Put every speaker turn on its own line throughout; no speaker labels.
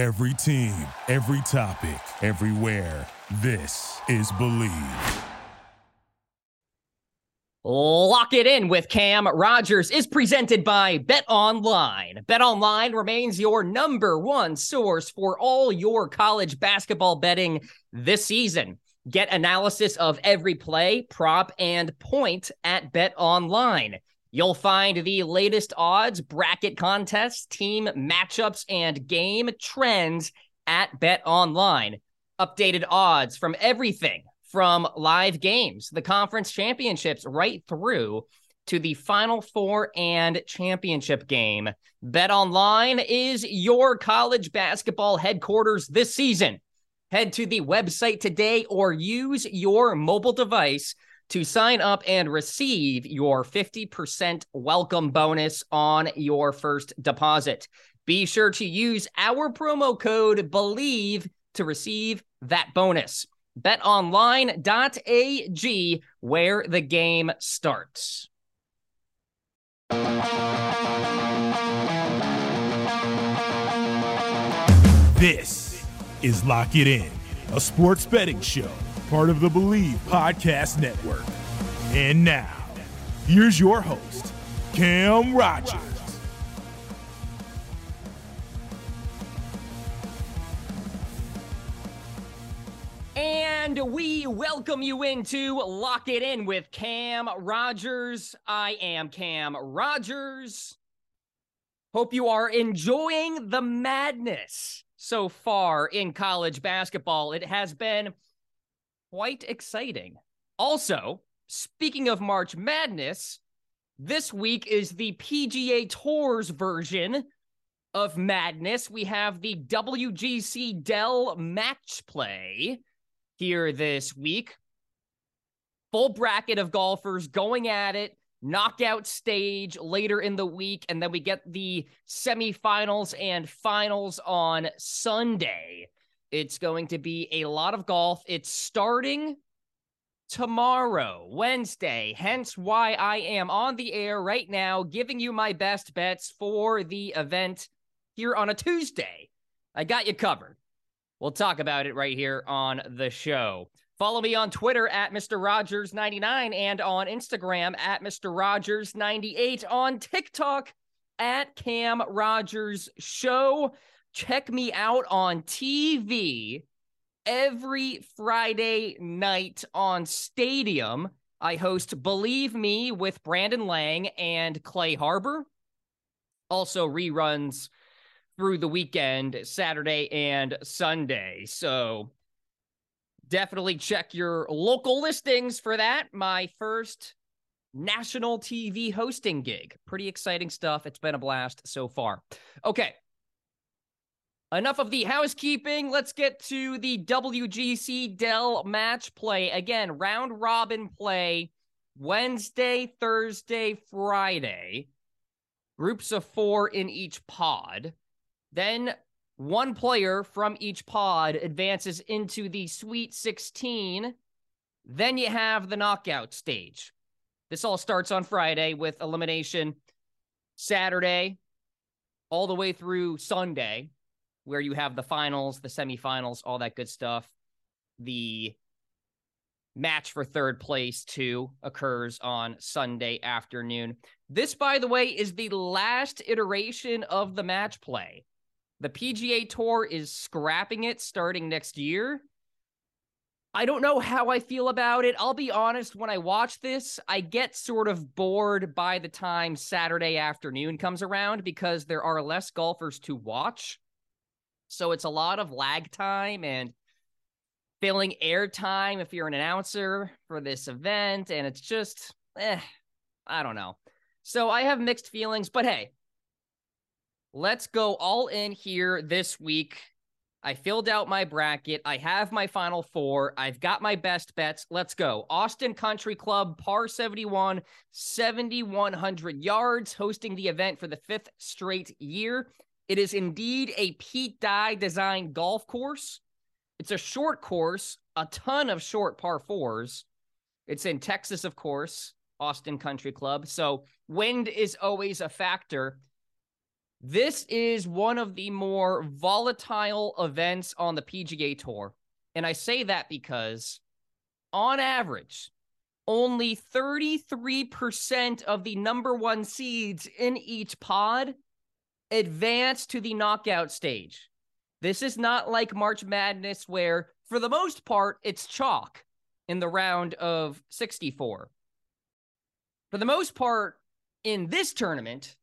Every team, every topic, everywhere. This is Bleav.
Lock it in with Cam Rogers is presented by Bet Online. Bet Online remains your number one source for all your college basketball betting this season. Get analysis of every play, prop, and point at Bet Online. You'll find the latest odds, bracket contests, team matchups, and game trends at Bet Online. Updated odds from everything from live games, the conference championships, right through to the final four and championship game. Bet Online is your college basketball headquarters this season. Head to the website today or use your mobile device to sign up and receive your 50% welcome bonus on your first deposit. Be sure to use our promo code BLEAV to receive that bonus betonline.ag, where the game starts.
This is Lock It In, a sports betting show, part of the Bleav Podcast Network. And now, here's your host, Cam Rogers.
And we welcome you into Lock It In with Cam Rogers. I am Cam Rogers. Hope you are enjoying the madness so far in college basketball. It has been quite exciting. Also, speaking of March Madness, this week is the PGA Tours version of Madness. We have the WGC Dell Match Play here this week. Full bracket of golfers going at it, knockout stage later in the week, and then we get the semifinals and finals on Sunday. It's going to be a lot of golf. It's starting tomorrow, Wednesday, hence why I am on the air right now giving you my best bets for the event here on a Tuesday. I got you covered. We'll talk about it right here on the show. Follow me on Twitter at Mr. Rogers99 and on Instagram at Mr. Rogers98 on TikTok at Cam Rogers Show. Check me out on TV every Friday night on Stadium. I host Believe Me with Brandon Lang and Clay Harbor. Also reruns through the weekend, Saturday and Sunday. So definitely check your local listings for that. My first national TV hosting gig. Pretty exciting stuff. It's been a blast so far. Okay. Enough of the housekeeping. Let's get to the WGC Dell match play. Again, round robin play Wednesday, Thursday, Friday. Groups of four in each pod. Then one player from each pod advances into the Sweet 16. Then you have the knockout stage. This all starts on Friday with elimination Saturday all the way through Sunday, where you have the finals, the semifinals, all that good stuff. The match for third place, too, occurs on Sunday afternoon. This, by the way, is the last iteration of the match play. The PGA Tour is scrapping it starting next year. I don't know how I feel about it. I'll be honest, when I watch this, I get sort of bored by the time Saturday afternoon comes around because there are less golfers to watch. So it's a lot of lag time and filling air time if you're an announcer for this event. And it's just, eh, I don't know. So I have mixed feelings, but hey, Let's go all in here this week. I filled out my bracket. I have my final four. I've got my best bets. Let's go. Austin Country Club, par 71, 7,100 yards, hosting the event for the fifth straight year. It is indeed a Pete Dye designed golf course. It's a short course, a ton of short par fours. It's in Texas, of course, Austin Country Club. So wind is always a factor. This is one of the more volatile events on the PGA Tour. And I say that because, on average, only 33% of the number one seeds in each pod advance to the knockout stage. This is not like March Madness, where for the most part, it's chalk in the round of 64. For the most part, in this tournament,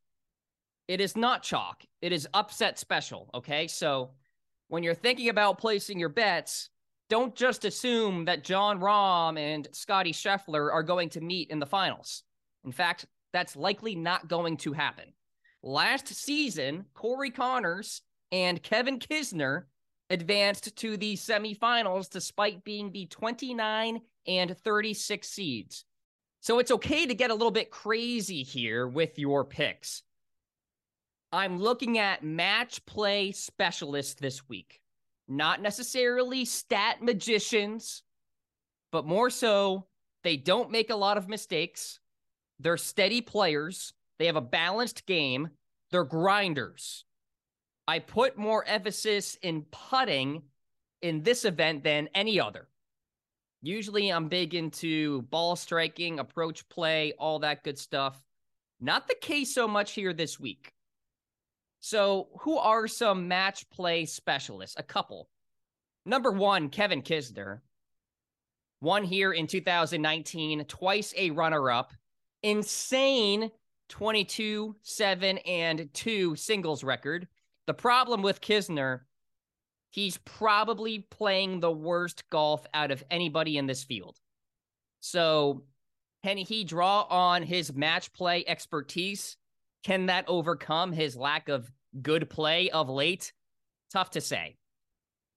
it is not chalk. It is upset special. Okay. So when you're thinking about placing your bets, don't just assume that Jon Rahm and Scottie Scheffler are going to meet in the finals. In fact, that's likely not going to happen. Last season, Corey Conners and Kevin Kisner advanced to the semifinals despite being the 29 and 36 seeds. So it's okay to get a little bit crazy here with your picks. I'm looking at match play specialists this week, not necessarily stat magicians, but more so, they don't make a lot of mistakes. They're steady players. They have a balanced game. They're grinders. I put more emphasis in putting in this event than any other. Usually I'm big into ball striking, approach play, all that good stuff. Not the case so much here this week. So, who are some match play specialists? A couple. Number one, Kevin Kisner. Won here in 2019, twice a runner up. Insane 22, 7, and 2 singles record. The problem with Kisner, he's probably playing the worst golf out of anybody in this field. So, can he draw on his match play expertise can that overcome his lack of good play of late? Tough to say.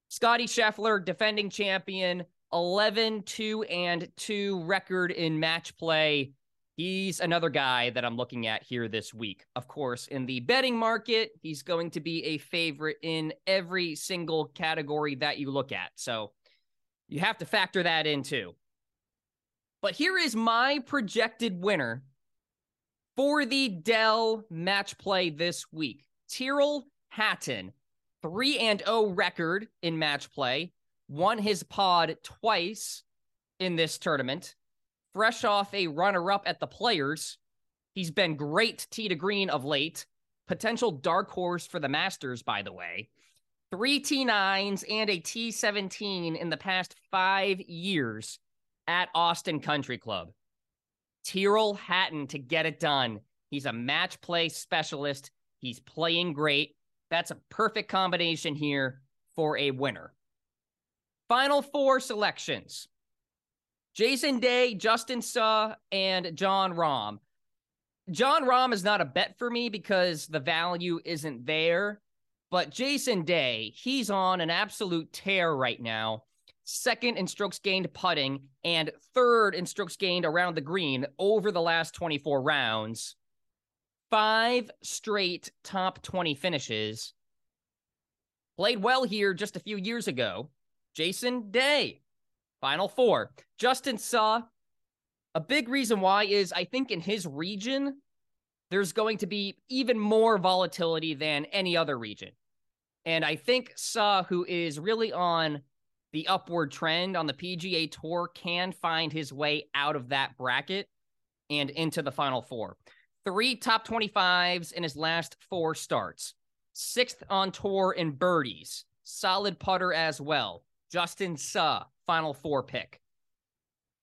Scottie Scheffler, defending champion, 11 2 and 2 record in match play. He's another guy that I'm looking at here this week. Of course, in the betting market, he's going to be a favorite in every single category that you look at. So you have to factor that in too. But here is my projected winner for the Dell match play this week. Tyrrell Hatton, 3 and 0 record in match play, won his pod twice in this tournament. Fresh off a runner up at the Players, he's been great tee to green of late. Potential dark horse for the Masters, by the way. Three T9s and a T17 in the past five years at Austin Country Club. Tyrrell Hatton to get it done. He's a match play specialist. He's playing great. That's a perfect combination here for a winner. Final four selections Jason Day, Justin Suh, and Jon Rahm. Jon Rahm is not a bet for me because the value isn't there. But Jason Day, he's on an absolute tear right now second in strokes gained putting, and third in strokes gained around the green over the last 24 rounds. Five straight top 20 finishes. Played well here just a few years ago. Jason Day, final four. Justin Suh. a big reason why is I think in his region, there's going to be even more volatility than any other region. And I think Suh, who is really on the upward trend on the PGA Tour can find his way out of that bracket and into the final four. Three top 25s in his last four starts. Sixth on tour in birdies. Solid putter as well. Justin Suh, final four pick.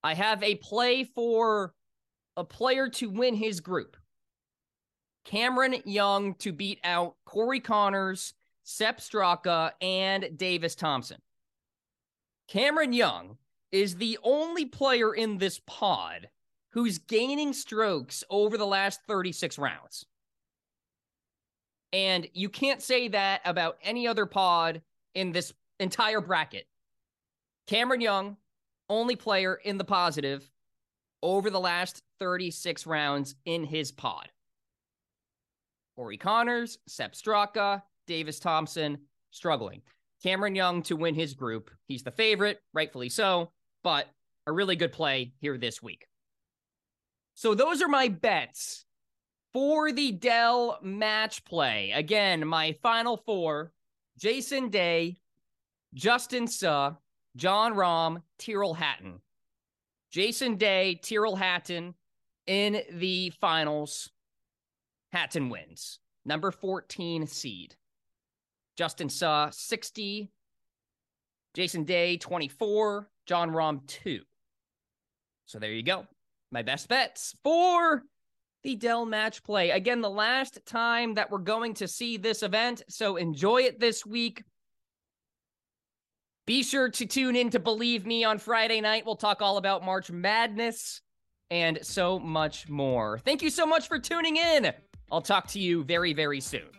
I have a play for a player to win his group. Cameron Young to beat out Corey Conners, Sepp Straka, and Davis Thompson. Cameron Young is the only player in this pod who's gaining strokes over the last 36 rounds. And you can't say that about any other pod in this entire bracket. Cameron Young, only player in the positive over the last 36 rounds in his pod. Corey Conners, Sepp Straka, Davis Thompson struggling. Cameron Young to win his group. He's the favorite, rightfully so, but a really good play here this week. So those are my bets for the Dell match play. Again, my final four Jason Day, Justin Suh, Jon Rahm, Tyrrell Hatton. Jason Day, Tyrrell Hatton in the finals. Hatton wins. Number 14 seed. Justin Suh 60. Jason Day, 24. Jon Rahm 2. So there you go. My best bets for the Dell match play. Again, the last time that we're going to see this event. So enjoy it this week. Be sure to tune in to Believe Me on Friday night. We'll talk all about March Madness and so much more. Thank you so much for tuning in. I'll talk to you very, very soon.